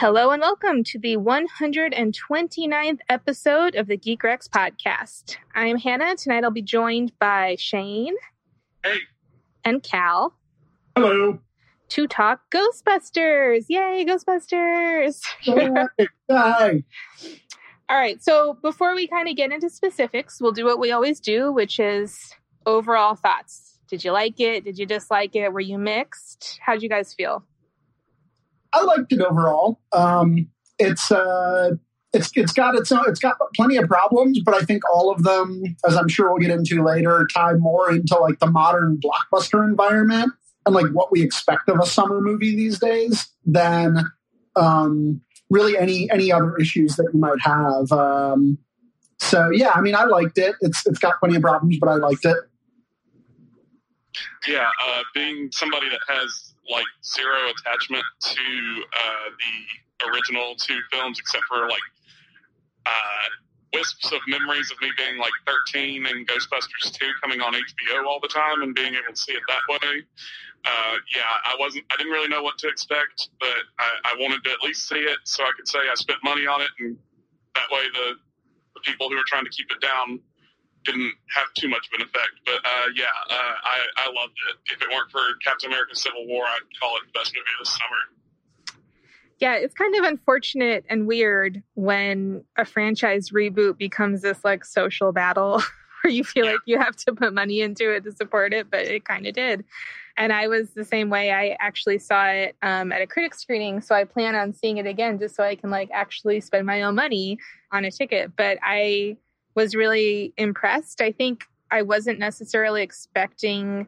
Hello and welcome to the 129th episode of the Geek Rex podcast. I'm Hannah. Tonight I'll be joined by Shane. Hey. And Cal. Hello. To talk Ghostbusters. Yay, Ghostbusters. Hi. All right. So before we kind of get into specifics, we'll do what we always do, which is overall thoughts. Did you like it? Did you dislike it? Were you mixed? How'd you guys feel? I liked it overall. Um, it's uh, it's it's got its own, it's got plenty of problems, but I think all of them, as I'm sure we'll get into later, tie more into like the modern blockbuster environment and like what we expect of a summer movie these days than um, really any any other issues that you might have. Um, so yeah, I mean, I liked it. It's it's got plenty of problems, but I liked it. Yeah, uh, being somebody that has like zero attachment to uh, the original two films, except for like uh, wisps of memories of me being like 13 and Ghostbusters 2 coming on HBO all the time and being able to see it that way. Uh, yeah, I wasn't, I didn't really know what to expect, but I, I wanted to at least see it so I could say I spent money on it, and that way the, the people who are trying to keep it down didn't have too much of an effect. But uh, yeah, uh, I, I loved it. If it weren't for Captain America: Civil War, I'd call it the best movie of the summer. Yeah, it's kind of unfortunate and weird when a franchise reboot becomes this like social battle where you feel yeah. like you have to put money into it to support it, but it kind of did. And I was the same way. I actually saw it um, at a critic screening, so I plan on seeing it again just so I can like actually spend my own money on a ticket. But I was really impressed. I think I wasn't necessarily expecting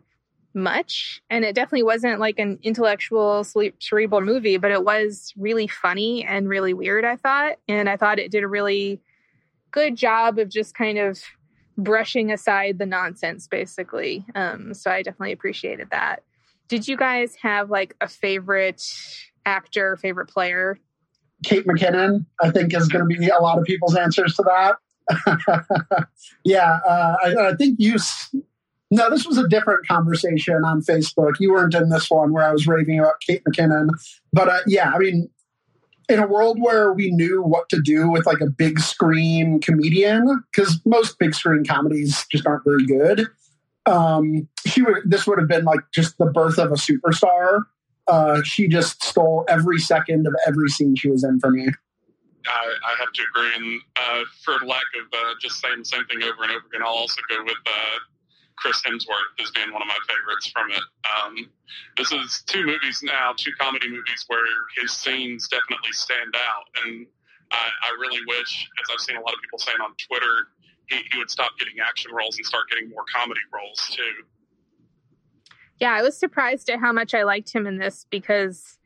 much, and it definitely wasn't like an intellectual cerebral movie, but it was really funny and really weird, I thought. And I thought it did a really good job of just kind of brushing aside the nonsense basically. Um, so I definitely appreciated that. Did you guys have like a favorite actor, favorite player? Kate McKinnon, I think, is going to be a lot of people's answers to that. yeah, uh, I, I, think you. No, this was a different conversation on Facebook. You weren't in this one where I was raving about Kate McKinnon, but uh, yeah, I mean, in a world where we knew what to do with like a big screen comedian, because most big screen comedies just aren't very good. Um, she would. This would have been like just the birth of a superstar. Uh, she just stole every second of every scene she was in for me. I, I have to agree. And uh, for lack of uh, just saying the same thing over and over again, I'll also go with uh, Chris Hemsworth as being one of my favorites from it. Um, this is two movies now, two comedy movies where his scenes definitely stand out. And I, I really wish, as I've seen a lot of people saying on Twitter, he, he would stop getting action roles and start getting more comedy roles too. Yeah, I was surprised at how much I liked him in this because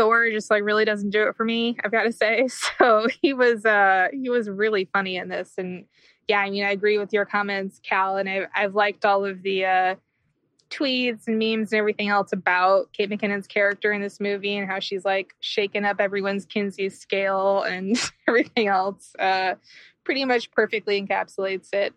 Thor just like really doesn't do it for me, I've got to say. So he was uh he was really funny in this and yeah, I mean I agree with your comments, Cal, and I've I've liked all of the uh tweets and memes and everything else about Kate McKinnon's character in this movie and how she's like shaking up everyone's Kinsey scale and everything else. Uh pretty much perfectly encapsulates it.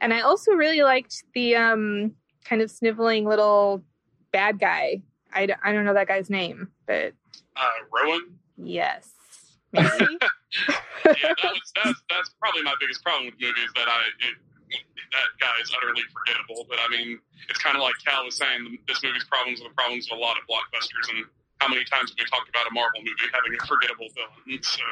And I also really liked the um kind of sniveling little bad guy. I, I don't know that guy's name, but uh, Rowan. Yes. yeah, that was, that's that's probably my biggest problem with movies that I it, that guy is utterly forgettable. But I mean, it's kind of like Cal was saying, this movie's problems are the problems of a lot of blockbusters, and how many times have we talked about a Marvel movie having a forgettable villain? So.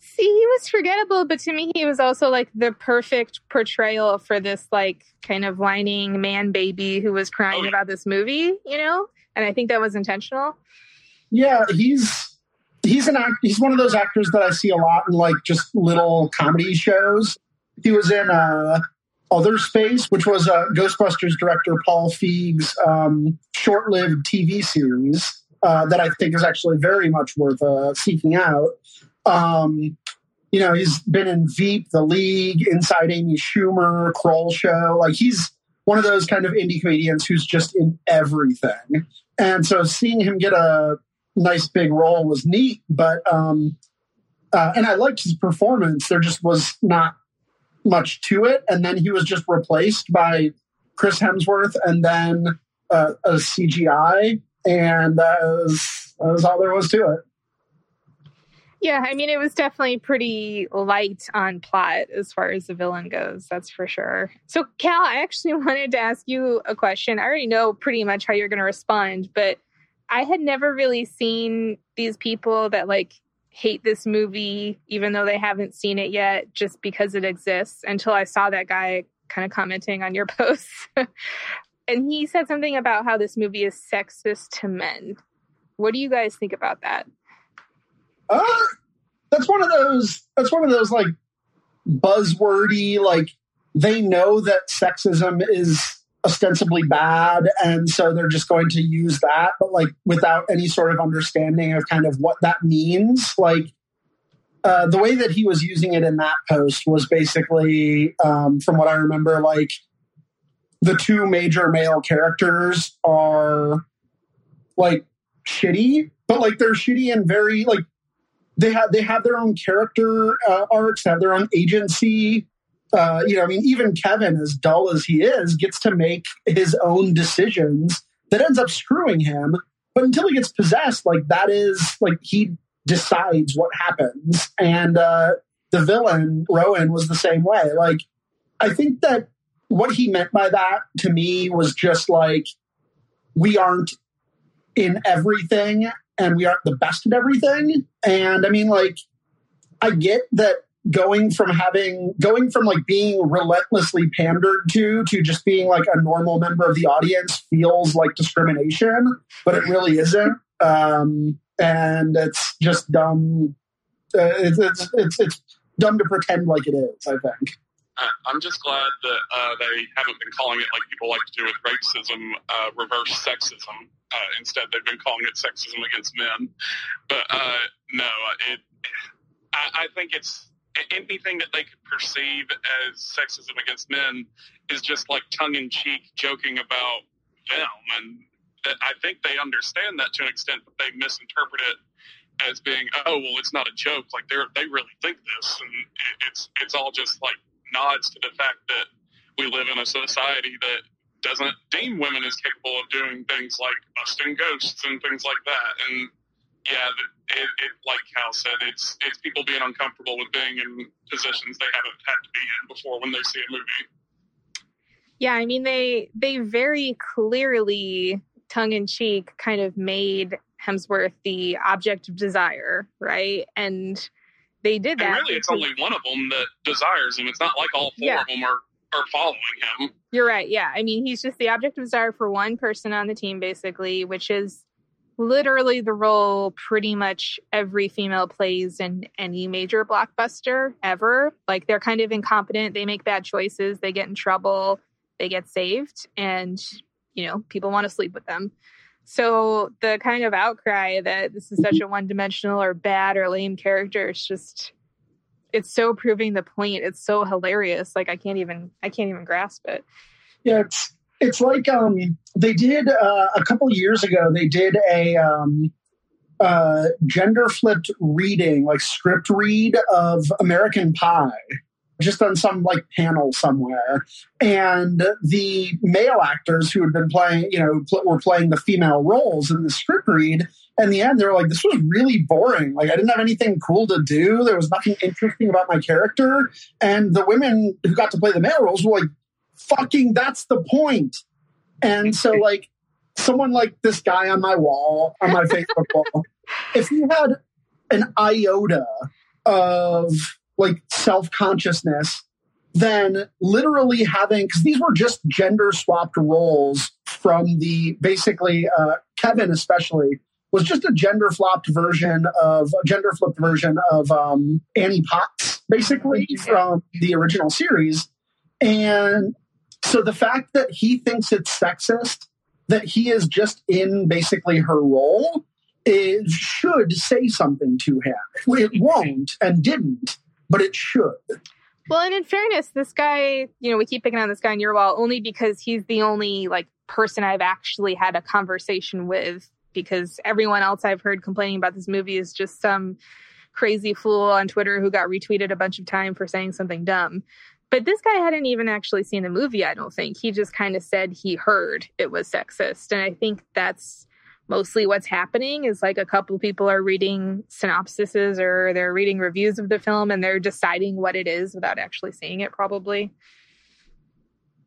See, he was forgettable, but to me, he was also like the perfect portrayal for this like kind of whining man baby who was crying oh, yeah. about this movie, you know. And I think that was intentional. Yeah, he's he's an act. He's one of those actors that I see a lot in like just little comedy shows. He was in uh, Other Space, which was uh, Ghostbusters director Paul Feig's um, short-lived TV series uh, that I think is actually very much worth uh, seeking out. Um, you know, he's been in Veep, The League, Inside Amy Schumer, Kroll Show. Like he's one of those kind of indie comedians who's just in everything. And so seeing him get a nice big role was neat, but um, uh, and I liked his performance. There just was not much to it, and then he was just replaced by Chris Hemsworth, and then uh, a CGI, and that was, that was all there was to it. Yeah, I mean, it was definitely pretty light on plot as far as the villain goes. That's for sure. So, Cal, I actually wanted to ask you a question. I already know pretty much how you're going to respond, but I had never really seen these people that like hate this movie, even though they haven't seen it yet, just because it exists until I saw that guy kind of commenting on your posts. and he said something about how this movie is sexist to men. What do you guys think about that? Uh, that's one of those. That's one of those like buzzwordy. Like they know that sexism is ostensibly bad, and so they're just going to use that, but like without any sort of understanding of kind of what that means. Like uh, the way that he was using it in that post was basically, um, from what I remember, like the two major male characters are like shitty, but like they're shitty and very like they have they have their own character uh, arcs, have their own agency. Uh, you know, I mean, even Kevin, as dull as he is, gets to make his own decisions that ends up screwing him. But until he gets possessed, like that is like he decides what happens. And uh, the villain Rowan was the same way. Like, I think that what he meant by that to me was just like we aren't in everything and we aren't the best at everything. And I mean, like, I get that going from having going from like being relentlessly pandered to to just being like a normal member of the audience feels like discrimination but it really isn't um and it's just dumb uh, it's, it's it's it's dumb to pretend like it is i think I'm just glad that uh, they haven't been calling it like people like to do with racism, uh, reverse sexism. Uh, instead, they've been calling it sexism against men. But uh, no, it. I, I think it's anything that they could perceive as sexism against men is just like tongue in cheek joking about them, and I think they understand that to an extent, but they misinterpret it as being, oh well, it's not a joke. Like they they really think this, and it's it's all just like nods to the fact that we live in a society that doesn't deem women as capable of doing things like busting ghosts and things like that. And yeah, it, it, like Cal said, it's it's people being uncomfortable with being in positions they haven't had to be in before when they see a movie. Yeah, I mean they they very clearly tongue in cheek kind of made Hemsworth the object of desire, right? And they did that. And really, it's only one of them that desires him. It's not like all four yeah. of them are are following him. You're right. Yeah, I mean, he's just the object of desire for one person on the team, basically, which is literally the role pretty much every female plays in any major blockbuster ever. Like they're kind of incompetent, they make bad choices, they get in trouble, they get saved, and you know, people want to sleep with them. So the kind of outcry that this is such a one-dimensional or bad or lame character is just it's so proving the point. It's so hilarious. Like I can't even I can't even grasp it. Yeah, it's it's like um they did uh, a couple years ago they did a um uh gender flipped reading like script read of American Pie just on some like panel somewhere. And the male actors who had been playing, you know, pl- were playing the female roles in the script read. In the end, they were like, this was really boring. Like, I didn't have anything cool to do. There was nothing interesting about my character. And the women who got to play the male roles were like, fucking, that's the point. And so, like, someone like this guy on my wall, on my Facebook wall, if he had an iota of like self consciousness then literally having because these were just gender swapped roles from the basically uh, Kevin especially was just a gender flopped version of a gender flipped version of um, Annie Potts basically from the original series and so the fact that he thinks it's sexist that he is just in basically her role it should say something to him it won't and didn't but it should. Well, and in fairness, this guy, you know, we keep picking on this guy in your wall only because he's the only like person I've actually had a conversation with because everyone else I've heard complaining about this movie is just some crazy fool on Twitter who got retweeted a bunch of time for saying something dumb. But this guy hadn't even actually seen the movie, I don't think. He just kind of said he heard it was sexist. And I think that's mostly what's happening is like a couple people are reading synopsises or they're reading reviews of the film and they're deciding what it is without actually seeing it probably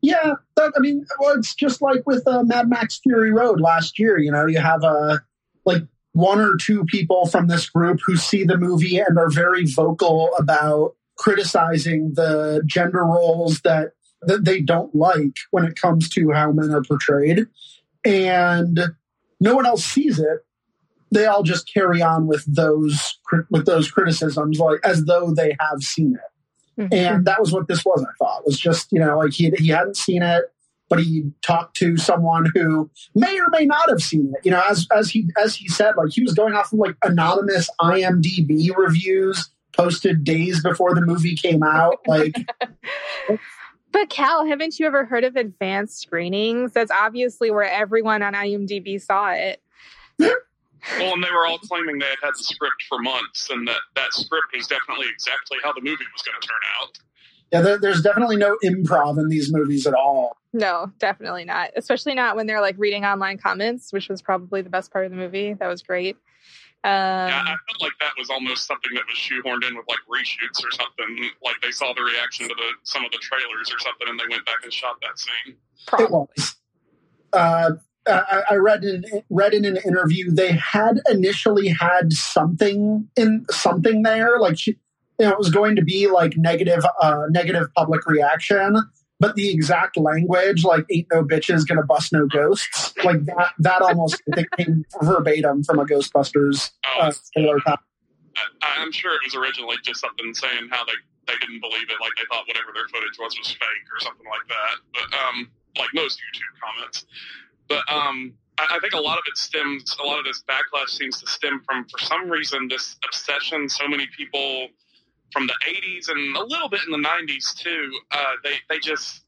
yeah that, i mean well it's just like with uh, mad max fury road last year you know you have a uh, like one or two people from this group who see the movie and are very vocal about criticizing the gender roles that that they don't like when it comes to how men are portrayed. And no one else sees it. They all just carry on with those with those criticisms like as though they have seen it. Mm-hmm. and that was what this was i thought. Was just you know like he, he hadn't seen it but he talked to someone who may or may not have seen it. You know as as he as he said like he was going off of like anonymous imdb reviews posted days before the movie came out like But Cal, haven't you ever heard of advanced screenings? That's obviously where everyone on IMDb saw it. Well, and they were all claiming they had had the script for months, and that that script was definitely exactly how the movie was going to turn out. Yeah, there, there's definitely no improv in these movies at all. No, definitely not. Especially not when they're like reading online comments, which was probably the best part of the movie. That was great. Um, yeah, I felt like that was almost something that was shoehorned in with like reshoots or something. Like they saw the reaction to the some of the trailers or something, and they went back and shot that scene. Probably. It was. Uh, I, I read in read in an interview they had initially had something in something there, like she, you know, it was going to be like negative, uh, negative public reaction, but the exact language, like "ain't no bitches gonna bust no ghosts," like that. That almost I think came verbatim from a Ghostbusters uh. I, am sure it was originally just something saying how they they didn't believe it, like they thought whatever their footage was was fake or something like that. But um, like most YouTube comments. But um, I, I think a lot of it stems, a lot of this backlash seems to stem from, for some reason, this obsession. So many people from the 80s and a little bit in the 90s too. Uh, they they just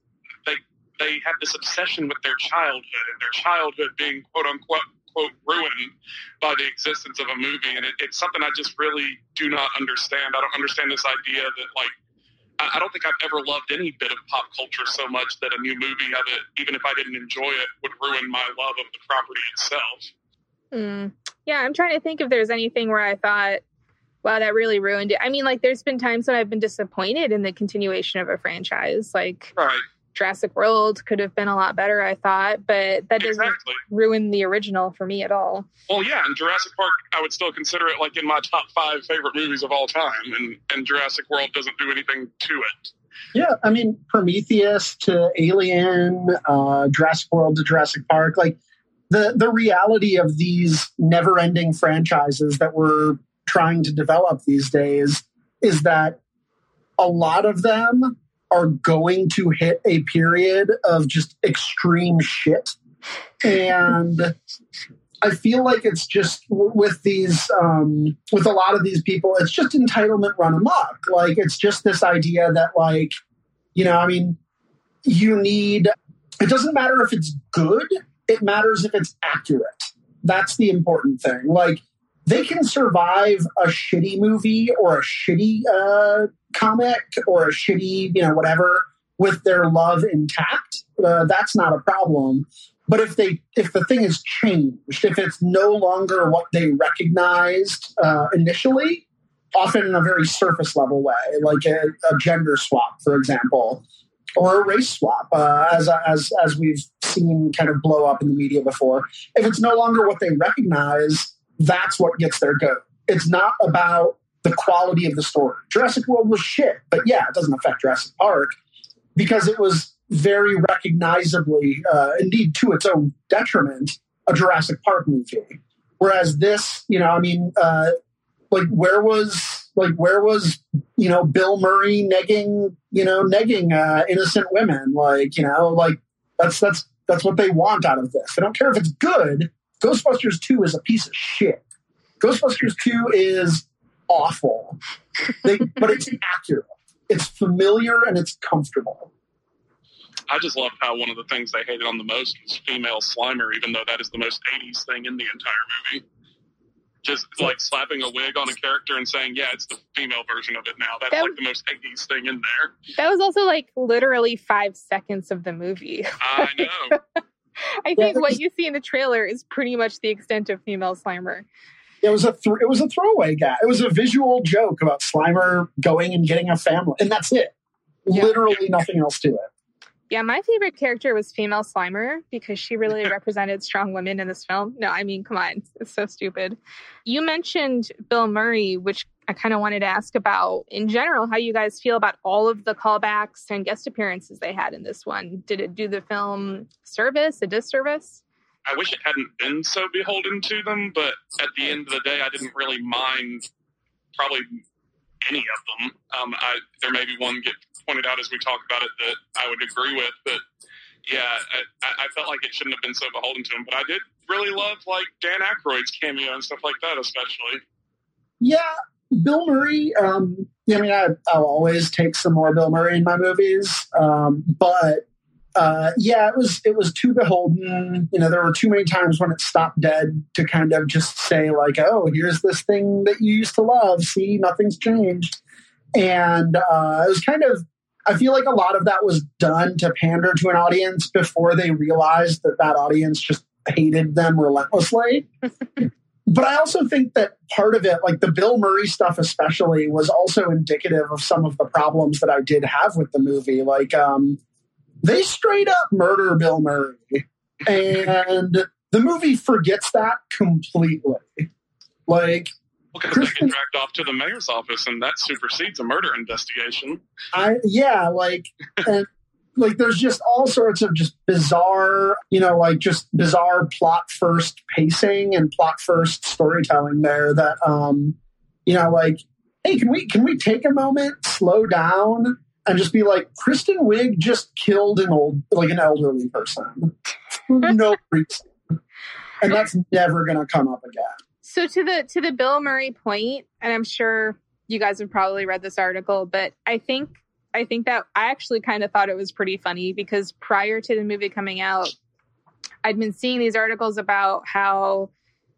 they they have this obsession with their childhood and their childhood being quote unquote quote ruined by the existence of a movie, and it, it's something I just really do not understand. I don't understand this idea that like. I don't think I've ever loved any bit of pop culture so much that a new movie of it, even if I didn't enjoy it, would ruin my love of the property itself. Mm. Yeah, I'm trying to think if there's anything where I thought wow, that really ruined it. I mean, like, there's been times when I've been disappointed in the continuation of a franchise. Like, right. Jurassic World could have been a lot better, I thought, but that doesn't exactly. ruin the original for me at all. Well, yeah, and Jurassic Park, I would still consider it like in my top five favorite movies of all time, and, and Jurassic World doesn't do anything to it. Yeah, I mean, Prometheus to Alien, uh, Jurassic World to Jurassic Park, like the the reality of these never ending franchises that were trying to develop these days is that a lot of them are going to hit a period of just extreme shit. And I feel like it's just with these, um, with a lot of these people, it's just entitlement run amok. Like, it's just this idea that, like, you know, I mean, you need, it doesn't matter if it's good, it matters if it's accurate. That's the important thing. Like, they can survive a shitty movie or a shitty uh, comic or a shitty, you know, whatever with their love intact. Uh, that's not a problem. But if they, if the thing has changed, if it's no longer what they recognized uh, initially, often in a very surface level way, like a, a gender swap, for example, or a race swap, uh, as as as we've seen kind of blow up in the media before. If it's no longer what they recognize, that's what gets their goat. It's not about the quality of the story. Jurassic World was shit, but yeah, it doesn't affect Jurassic Park because it was very recognizably, uh, indeed to its own detriment, a Jurassic Park movie. Whereas this, you know, I mean, uh, like where was like where was you know Bill Murray negging you know negging uh, innocent women? Like you know, like that's that's that's what they want out of this. They don't care if it's good. Ghostbusters 2 is a piece of shit. Ghostbusters 2 is awful, they, but it's accurate. It's familiar and it's comfortable. I just loved how one of the things they hated on the most was female Slimer, even though that is the most 80s thing in the entire movie. Just like slapping a wig on a character and saying, yeah, it's the female version of it now. That's that, like the most 80s thing in there. That was also like literally five seconds of the movie. I know. I think yeah, what you see in the trailer is pretty much the extent of female Slimer. It was a th- it was a throwaway guy. It was a visual joke about Slimer going and getting a family, and that's it. Yeah. Literally nothing else to it. Yeah, my favorite character was female Slimer because she really represented strong women in this film. No, I mean, come on, it's so stupid. You mentioned Bill Murray, which I kind of wanted to ask about in general how you guys feel about all of the callbacks and guest appearances they had in this one. Did it do the film service, a disservice? I wish it hadn't been so beholden to them, but at the end of the day, I didn't really mind probably any of them. Um, I, there may be one get pointed out as we talk about it that I would agree with, but yeah, I, I felt like it shouldn't have been so beholden to him. But I did really love like Dan Aykroyd's cameo and stuff like that, especially. Yeah, Bill Murray. Um, I mean, I, will always take some more Bill Murray in my movies, um, but uh, yeah, it was it was too beholden. You know, there were too many times when it stopped dead to kind of just say like, "Oh, here's this thing that you used to love. See, nothing's changed." And uh, it was kind of I feel like a lot of that was done to pander to an audience before they realized that that audience just hated them relentlessly. but I also think that part of it, like the Bill Murray stuff especially, was also indicative of some of the problems that I did have with the movie. Like, um, they straight up murder Bill Murray. And the movie forgets that completely. Like, because they get dragged off to the mayor's office, and that supersedes a murder investigation. I yeah, like and like there's just all sorts of just bizarre, you know, like just bizarre plot first pacing and plot first storytelling there that um you know, like, hey, can we can we take a moment, slow down, and just be like, Kristen Wiig just killed an old like an elderly person. no reason. And that's never gonna come up again. So to the to the Bill Murray point, and I'm sure you guys have probably read this article, but I think I think that I actually kind of thought it was pretty funny because prior to the movie coming out, I'd been seeing these articles about how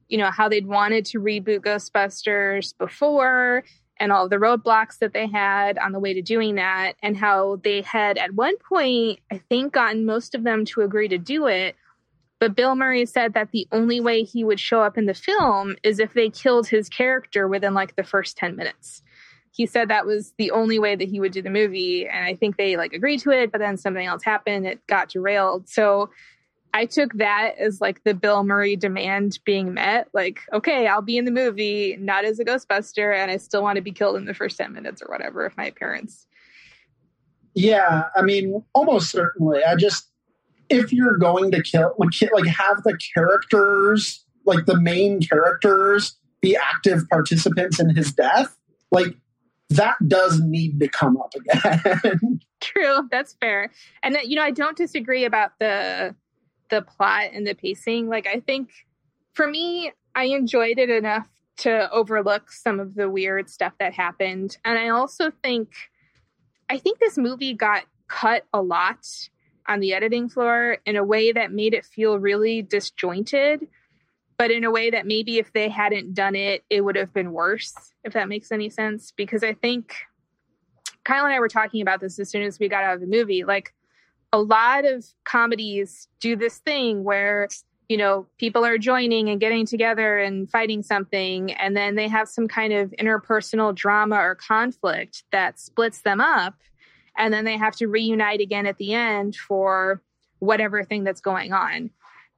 you know how they'd wanted to reboot Ghostbusters before and all the roadblocks that they had on the way to doing that and how they had at one point I think gotten most of them to agree to do it but Bill Murray said that the only way he would show up in the film is if they killed his character within like the first 10 minutes. He said that was the only way that he would do the movie. And I think they like agreed to it, but then something else happened. It got derailed. So I took that as like the Bill Murray demand being met. Like, okay, I'll be in the movie, not as a Ghostbuster, and I still want to be killed in the first 10 minutes or whatever of my appearance. Yeah, I mean, almost certainly. I just, if you're going to kill like, like have the characters like the main characters be active participants in his death? Like that does need to come up again. True that's fair. And uh, you know i don't disagree about the the plot and the pacing. Like i think for me i enjoyed it enough to overlook some of the weird stuff that happened. And i also think i think this movie got cut a lot on the editing floor in a way that made it feel really disjointed, but in a way that maybe if they hadn't done it, it would have been worse, if that makes any sense. Because I think Kyle and I were talking about this as soon as we got out of the movie. Like, a lot of comedies do this thing where you know people are joining and getting together and fighting something and then they have some kind of interpersonal drama or conflict that splits them up and then they have to reunite again at the end for whatever thing that's going on.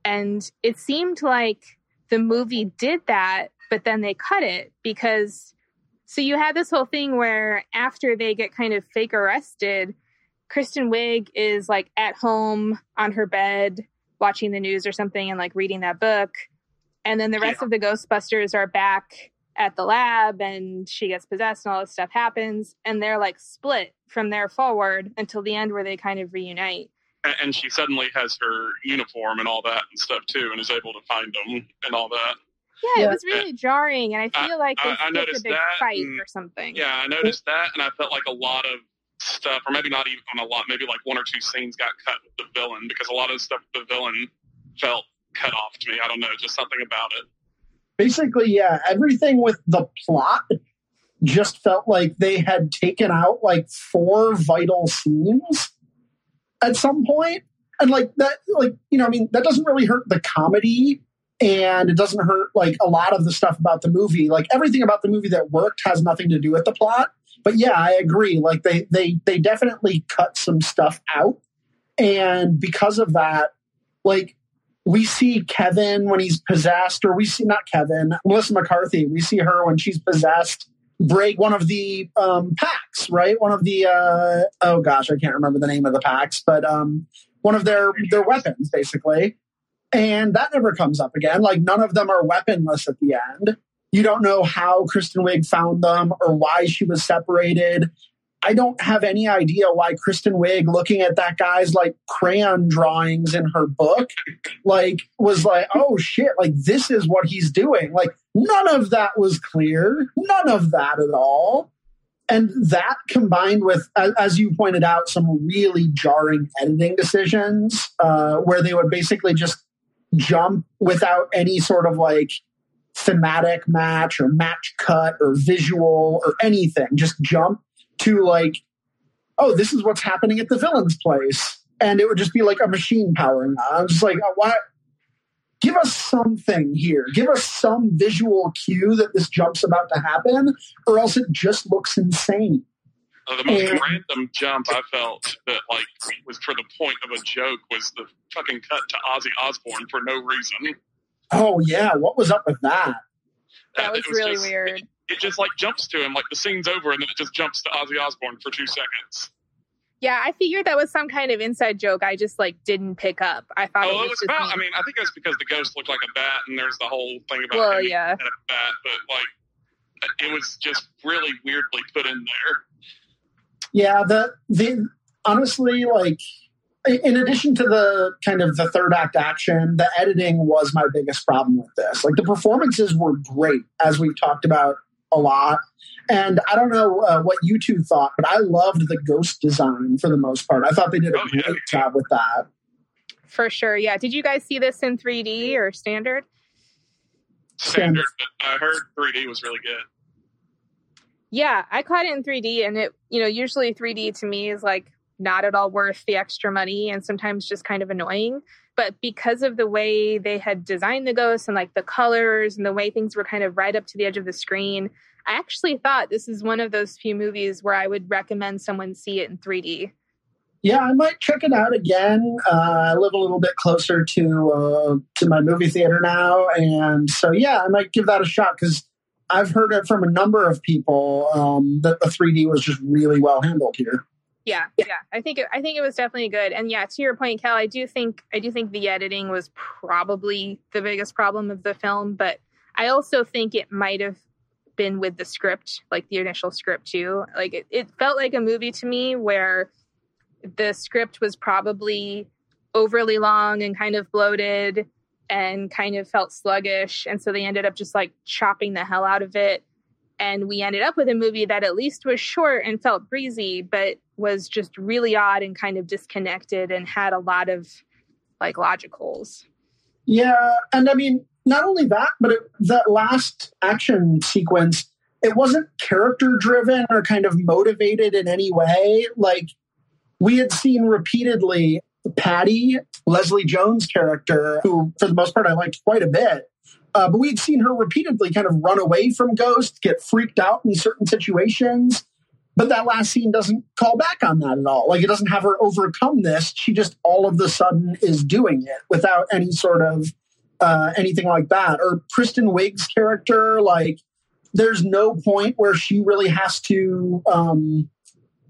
And it seemed like the movie did that, but then they cut it because so you had this whole thing where after they get kind of fake arrested, Kristen Wiig is like at home on her bed watching the news or something and like reading that book. And then the rest yeah. of the Ghostbusters are back at the lab and she gets possessed and all this stuff happens and they're like split from there forward until the end where they kind of reunite and she suddenly has her uniform and all that and stuff too and is able to find them and all that yeah, it was really and noticed and I feel like I, I noticed a big that fight and, or something. Yeah, I noticed that, and I felt like a lot of stuff, or maybe not even a lot, maybe like one or two scenes got cut with the villain because a lot of stuff with the villain felt cut off to me. I don't know, just something about it basically, yeah, everything with the plot just felt like they had taken out like four vital scenes at some point. and like that, like you know, I mean, that doesn't really hurt the comedy, and it doesn't hurt like a lot of the stuff about the movie. Like everything about the movie that worked has nothing to do with the plot. But yeah, I agree. Like they they they definitely cut some stuff out, and because of that, like we see Kevin when he's possessed, or we see not Kevin, Melissa McCarthy. We see her when she's possessed break one of the um, packs, right? One of the uh, oh gosh, I can't remember the name of the packs, but um, one of their their weapons, basically. And that never comes up again. Like none of them are weaponless at the end. You don't know how Kristen Wiig found them or why she was separated. I don't have any idea why Kristen Wiig, looking at that guy's like crayon drawings in her book, like was like, oh shit, like this is what he's doing. Like none of that was clear. None of that at all. And that combined with, as you pointed out, some really jarring editing decisions uh, where they would basically just jump without any sort of like thematic match or match cut or visual or anything. Just jump to like, oh, this is what's happening at the villain's place. And it would just be like a machine powering on. I'm just like, oh, why? Give us something here. Give us some visual cue that this jump's about to happen, or else it just looks insane. Uh, the most and, random jump I felt that like was for the point of a joke was the fucking cut to Ozzy Osbourne for no reason. Oh yeah, what was up with that? That was, was really just, weird. It, it, just like jumps to him, like the scene's over, and then it just jumps to Ozzy Osbourne for two seconds. Yeah, I figured that was some kind of inside joke. I just like didn't pick up. I thought. Oh, it was, was about. I mean, I think it was because the ghost looked like a bat, and there's the whole thing about well, yeah, a bat. But like, it was just really weirdly put in there. Yeah, the the honestly, like in addition to the kind of the third act action, the editing was my biggest problem with this. Like the performances were great, as we've talked about a lot. And I don't know uh, what you two thought, but I loved the ghost design for the most part. I thought they did a oh, great yeah. job with that. For sure, yeah. Did you guys see this in 3D or standard? Standard, but I heard 3D was really good. Yeah, I caught it in 3D, and it, you know, usually 3D to me is like not at all worth the extra money and sometimes just kind of annoying. But because of the way they had designed the ghosts and like the colors and the way things were kind of right up to the edge of the screen, I actually thought this is one of those few movies where I would recommend someone see it in 3D. Yeah, I might check it out again. Uh, I live a little bit closer to uh, to my movie theater now, and so yeah, I might give that a shot because I've heard it from a number of people um, that the 3D was just really well handled here. Yeah, yeah. I think it, I think it was definitely good. And yeah, to your point, Cal, I do think I do think the editing was probably the biggest problem of the film, but I also think it might have been with the script, like the initial script too. Like it, it felt like a movie to me where the script was probably overly long and kind of bloated and kind of felt sluggish. And so they ended up just like chopping the hell out of it. And we ended up with a movie that at least was short and felt breezy, but was just really odd and kind of disconnected and had a lot of like logicals. Yeah, and I mean, not only that, but it, that last action sequence, it wasn't character driven or kind of motivated in any way. Like we had seen repeatedly Patty, Leslie Jones' character, who for the most part I liked quite a bit. Uh, but we'd seen her repeatedly kind of run away from Ghost, get freaked out in certain situations. But that last scene doesn't call back on that at all. Like it doesn't have her overcome this. She just all of the sudden is doing it without any sort of uh, anything like that. Or Kristen Wiig's character, like there's no point where she really has to, um,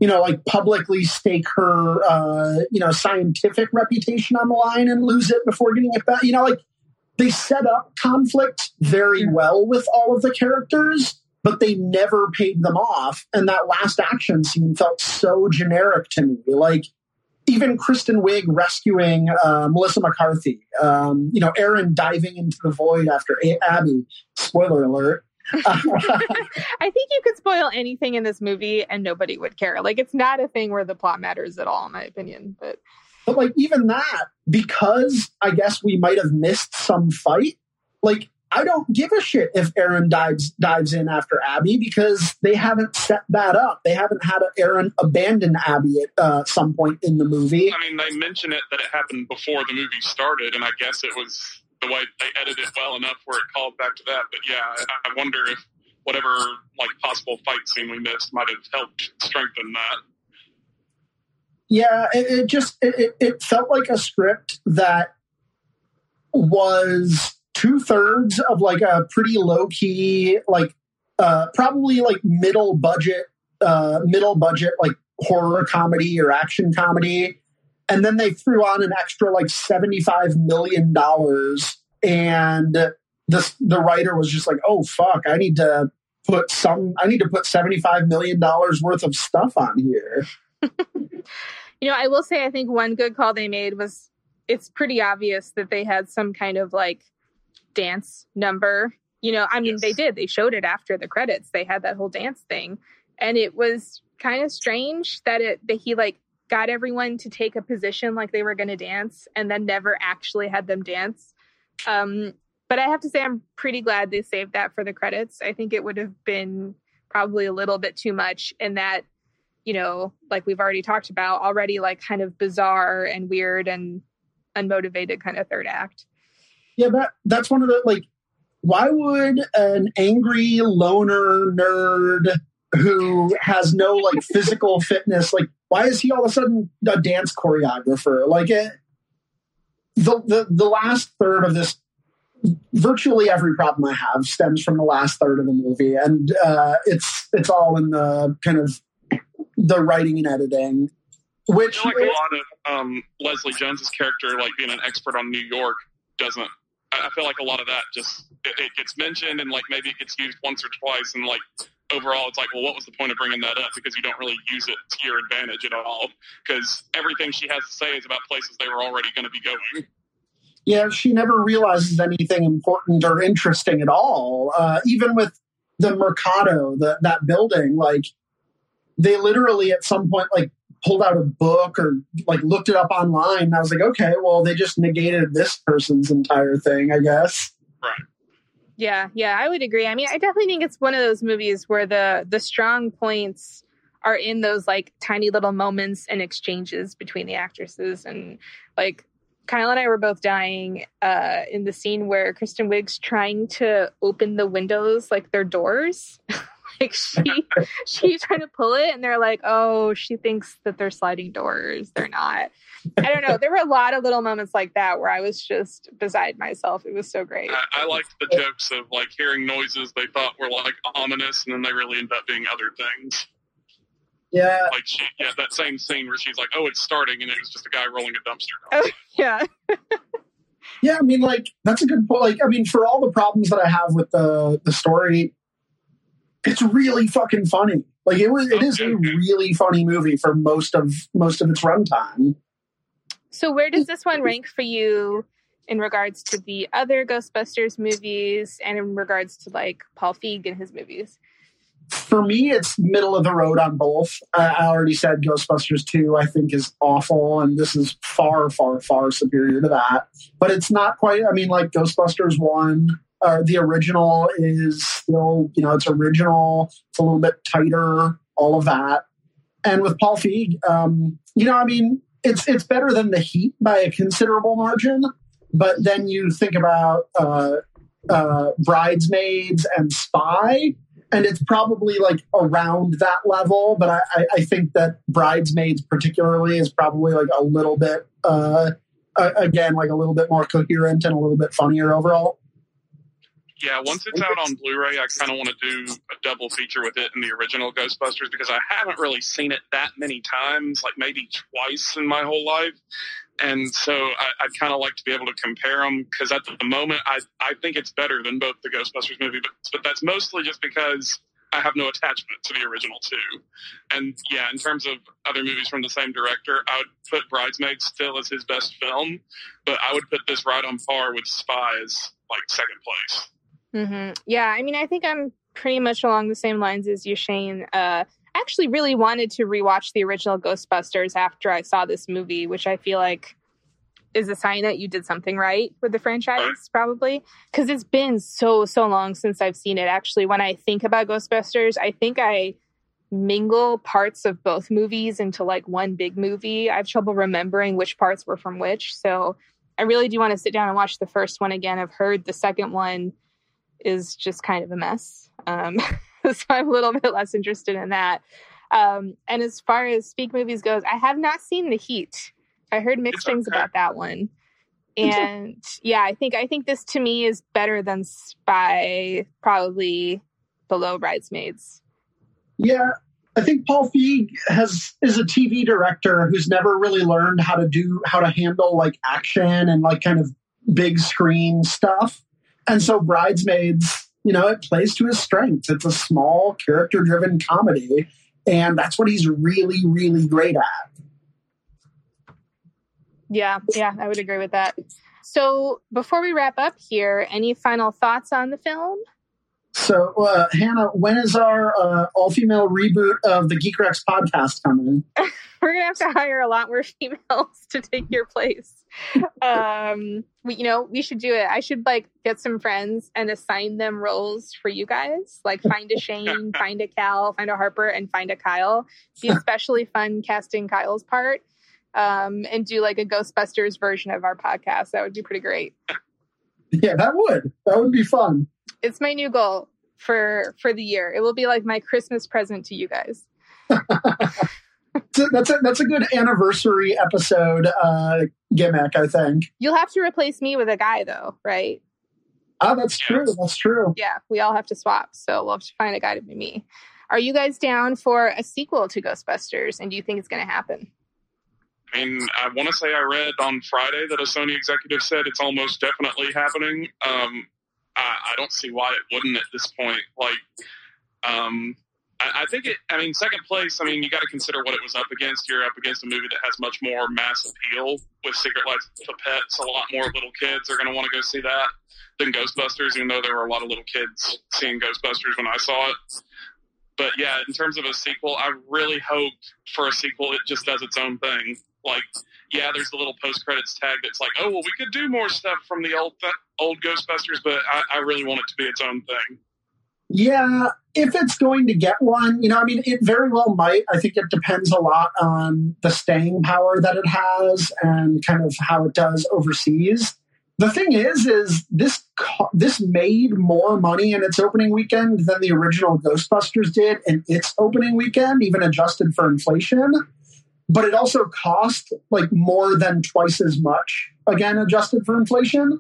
you know, like publicly stake her, uh, you know, scientific reputation on the line and lose it before getting it back. You know, like they set up conflict very well with all of the characters but they never paid them off. And that last action scene felt so generic to me. Like even Kristen Wiig rescuing uh, Melissa McCarthy, um, you know, Erin diving into the void after a- Abby. Spoiler alert. I think you could spoil anything in this movie and nobody would care. Like it's not a thing where the plot matters at all, in my opinion. But but like even that, because I guess we might have missed some fight. Like I don't give a shit if Erin dives dives in after Abby because they haven't set that up. They haven't had Erin abandon Abby at uh, some point in the movie. I mean, they mention it that it happened before the movie started, and I guess it was the way they edited it well enough where it called back to that. But yeah, I, I wonder if whatever like possible fight scene we missed might have helped strengthen that. Yeah, it, it just it, it felt like a script that was two thirds of like a pretty low key, like uh, probably like middle budget, uh, middle budget like horror comedy or action comedy, and then they threw on an extra like seventy five million dollars, and this the writer was just like, oh fuck, I need to put some, I need to put seventy five million dollars worth of stuff on here. you know, I will say, I think one good call they made was it's pretty obvious that they had some kind of like dance number. You know, I mean, yes. they did. They showed it after the credits. They had that whole dance thing, and it was kind of strange that it that he like got everyone to take a position like they were going to dance, and then never actually had them dance. Um, but I have to say, I'm pretty glad they saved that for the credits. I think it would have been probably a little bit too much in that you know like we've already talked about already like kind of bizarre and weird and unmotivated kind of third act yeah, that that's one of the like. Why would an angry loner nerd who has no like physical fitness like why is he all of a sudden a dance choreographer? Like it, the the the last third of this virtually every problem I have stems from the last third of the movie, and uh, it's it's all in the kind of the writing and editing. Which like a lot of um, Leslie Jones's character, like being an expert on New York, doesn't I feel like a lot of that just it, it, gets mentioned and like maybe it gets used once or twice and like overall it's like well what was the point of bringing that up because you don't really use it to your advantage at all because everything she has to say is about places they were already going to be going yeah she never realizes anything important or interesting at all uh, even with the mercado the, that building like they literally at some point like pulled out a book or like looked it up online. And I was like, okay, well, they just negated this person's entire thing, I guess. Right. Yeah, yeah, I would agree. I mean, I definitely think it's one of those movies where the the strong points are in those like tiny little moments and exchanges between the actresses and like Kyle and I were both dying uh, in the scene where Kristen Wiig's trying to open the windows, like their doors. like she she's trying to pull it and they're like oh she thinks that they're sliding doors. They're not. I don't know. There were a lot of little moments like that where i was just beside myself. It was so great. I, I liked the jokes of like hearing noises they thought were like ominous and then they really end up being other things. Yeah. Like she yeah that same scene where she's like oh it's starting and it was just a guy rolling a dumpster. Oh, yeah. Yeah i mean like that's a good point like i mean for all the problems that i have with the the story it's really fucking funny. Like it was, it is a really funny movie for most of most of its runtime. So where does this one rank for you in regards to the other Ghostbusters movies and in regards to like Paul Feig and his movies? For me, it's middle of the road on both. I already said Ghostbusters 2, I think, is awful, and this is far, far, far superior to that. But it's not quite, I mean, like Ghostbusters 1 uh, the original is still, you know, it's original. It's a little bit tighter, all of that. And with Paul Feig, um, you know, I mean, it's it's better than the Heat by a considerable margin. But then you think about uh, uh, Bridesmaids and Spy, and it's probably like around that level. But I, I think that Bridesmaids, particularly, is probably like a little bit, uh, again, like a little bit more coherent and a little bit funnier overall. Yeah, once it's out on Blu-ray, I kind of want to do a double feature with it and the original Ghostbusters because I haven't really seen it that many times, like maybe twice in my whole life. And so I, would kind of like to be able to compare them because at the moment I I think it's better than both the Ghostbusters movie, but but that's mostly just because I have no attachment to the original two. And yeah, in terms of other movies from the same director, I would put Bridesmaids still as his best film, but I would put this right on par with Spies, like second place. Mm-hmm. Yeah, I mean, I think I'm pretty much along the same lines as you, Shane. Uh, I actually really wanted to rewatch the original Ghostbusters after I saw this movie, which I feel like is a sign that you did something right with the franchise, probably. Because it's been so, so long since I've seen it. Actually, when I think about Ghostbusters, I think I mingle parts of both movies into like one big movie. I have trouble remembering which parts were from which. So I really do want to sit down and watch the first one again. I've heard the second one is just kind of a mess. Um, so I'm a little bit less interested in that. Um, and as far as Feig movies goes, I have not seen The Heat. I heard mixed things about that one. And yeah, I think I think this to me is better than Spy, probably below Bridesmaids. Yeah, I think Paul Feig has is a TV director who's never really learned how to do how to handle like action and like kind of big screen stuff. And so Bridesmaids, you know, it plays to his strengths. It's a small character driven comedy and that's what he's really really great at. Yeah, yeah, I would agree with that. So, before we wrap up here, any final thoughts on the film? So, uh, Hannah, when is our uh, all female reboot of the Geek Rex podcast coming? We're gonna have to hire a lot more females to take your place. Um, we, you know, we should do it. I should like get some friends and assign them roles for you guys. Like, find a Shane, find a Cal, find a Harper, and find a Kyle. Be especially fun casting Kyle's part. Um, and do like a Ghostbusters version of our podcast. That would be pretty great. Yeah, that would. That would be fun it's my new goal for for the year. It will be like my Christmas present to you guys. that's a that's a good anniversary episode uh, gimmick, I think. You'll have to replace me with a guy, though, right? Oh, that's true. That's true. Yeah, we all have to swap, so we'll have to find a guy to be me. Are you guys down for a sequel to Ghostbusters? And do you think it's going to happen? I mean, I want to say I read on Friday that a Sony executive said it's almost definitely happening. Um, I, I don't see why it wouldn't at this point. Like, um, I, I think it. I mean, second place. I mean, you got to consider what it was up against. You're up against a movie that has much more mass appeal with Secret Life of Pets. A lot more little kids are going to want to go see that than Ghostbusters. Even though there were a lot of little kids seeing Ghostbusters when I saw it. But yeah, in terms of a sequel, I really hoped for a sequel. It just does its own thing. Like, yeah, there's the little post credits tag that's like, oh well, we could do more stuff from the old th- old Ghostbusters, but I, I really want it to be its own thing. Yeah, if it's going to get one, you know, I mean, it very well might. I think it depends a lot on the staying power that it has and kind of how it does overseas. The thing is, is this this made more money in its opening weekend than the original Ghostbusters did in its opening weekend, even adjusted for inflation but it also cost like more than twice as much, again, adjusted for inflation.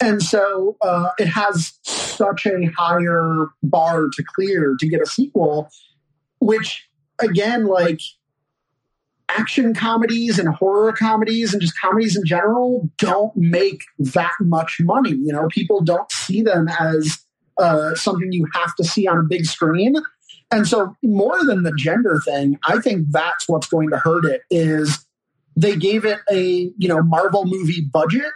And so uh, it has such a higher bar to clear to get a sequel, which, again, like action comedies and horror comedies and just comedies in general don't make that much money. You know, people don't see them as uh, something you have to see on a big screen. And so more than the gender thing, I think that's what's going to hurt it is they gave it a, you know, Marvel movie budget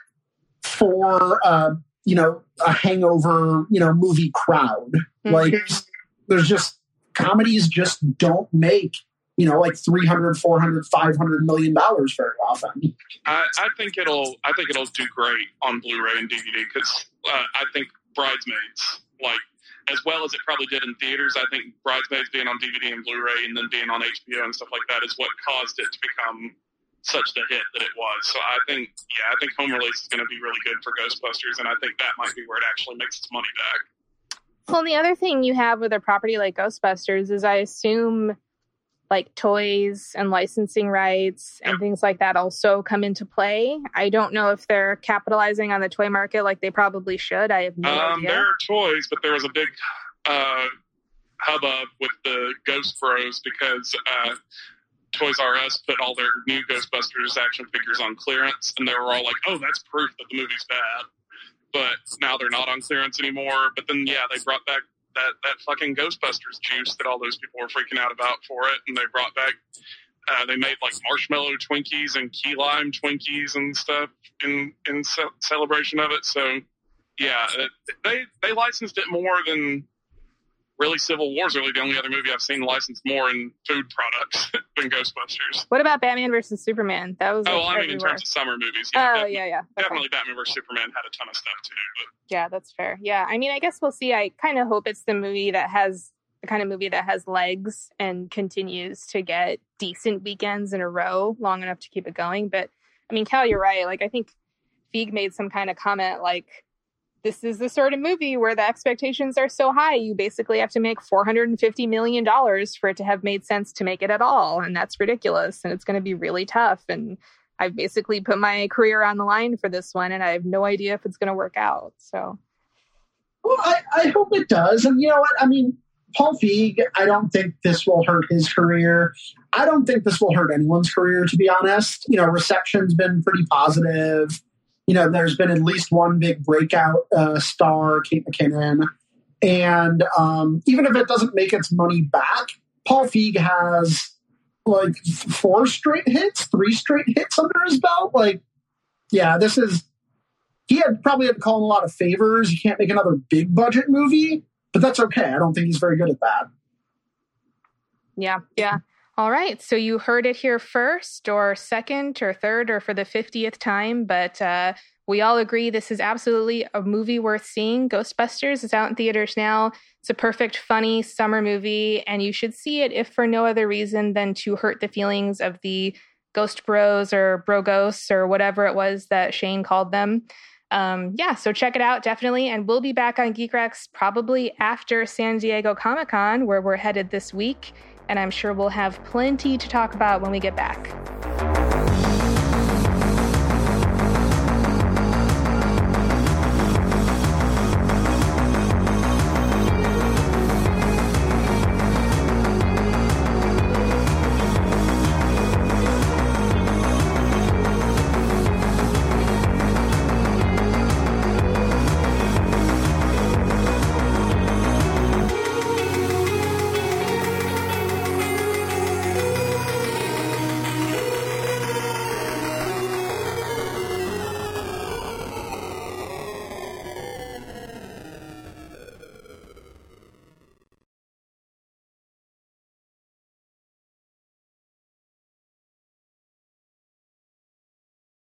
for uh, you know, a hangover, you know, movie crowd. Mm-hmm. Like there's just comedies just don't make you know like 300 400 500 million dollars very often I, I, think it'll i think it'll do great on blu-ray and dvd because uh, i think bridesmaids like as well as it probably did in theaters. I think Bridesmaids being on DVD and Blu-ray and then being on HBO and stuff like that is what caused it to become such the hit that it was. So I think, yeah, I think home release is going to be really good for Ghostbusters, and I think that might be where it actually makes its money back. Well, the other thing you have with a property like Ghostbusters is I assume like toys and licensing rights and things like that also come into play. I don't know if they're capitalizing on the toy market like they probably should. I have no um, idea. There are toys, but there was a big uh, hubbub with the Ghost Bros because uh, Toys R Us put all their new Ghostbusters action figures on clearance, and they were all like, "Oh, that's proof that the movie's bad." But now they're not on clearance anymore. But then, yeah, they brought back that that fucking Ghostbusters juice that all those people were freaking out about for it, and they brought back. Uh, they made like marshmallow Twinkies and key lime Twinkies and stuff in in ce- celebration of it. So, yeah, they they licensed it more than really Civil War is really the only other movie I've seen licensed more in food products than Ghostbusters. What about Batman versus Superman? That was oh, like, I mean in terms of summer movies. Oh definitely, yeah, yeah. Okay. definitely Batman versus Superman had a ton of stuff too. But Yeah, that's fair. Yeah, I mean, I guess we'll see. I kind of hope it's the movie that has the kind of movie that has legs and continues to get decent weekends in a row, long enough to keep it going. But I mean, Cal, you're right. Like, I think Feig made some kind of comment like, "This is the sort of movie where the expectations are so high, you basically have to make 450 million dollars for it to have made sense to make it at all, and that's ridiculous, and it's going to be really tough." And I've basically put my career on the line for this one, and I have no idea if it's going to work out. So. Well, I, I hope it does. And you know what? I mean, Paul Feig, I don't think this will hurt his career. I don't think this will hurt anyone's career, to be honest. You know, reception's been pretty positive. You know, there's been at least one big breakout uh, star, Kate McKinnon. And um, even if it doesn't make its money back, Paul Feig has like four straight hits, three straight hits under his belt. Like, yeah, this is he had probably had to call in a lot of favors. You can't make another big budget movie, but that's okay. I don't think he's very good at that. Yeah, yeah. All right. So you heard it here first, or second, or third, or for the 50th time. But uh, we all agree this is absolutely a movie worth seeing. Ghostbusters is out in theaters now. It's a perfect, funny summer movie, and you should see it if for no other reason than to hurt the feelings of the Ghost Bros or Bro Ghosts or whatever it was that Shane called them. Um, yeah, so check it out definitely, and we'll be back on Geek Rex probably after San Diego Comic Con, where we're headed this week and I'm sure we'll have plenty to talk about when we get back.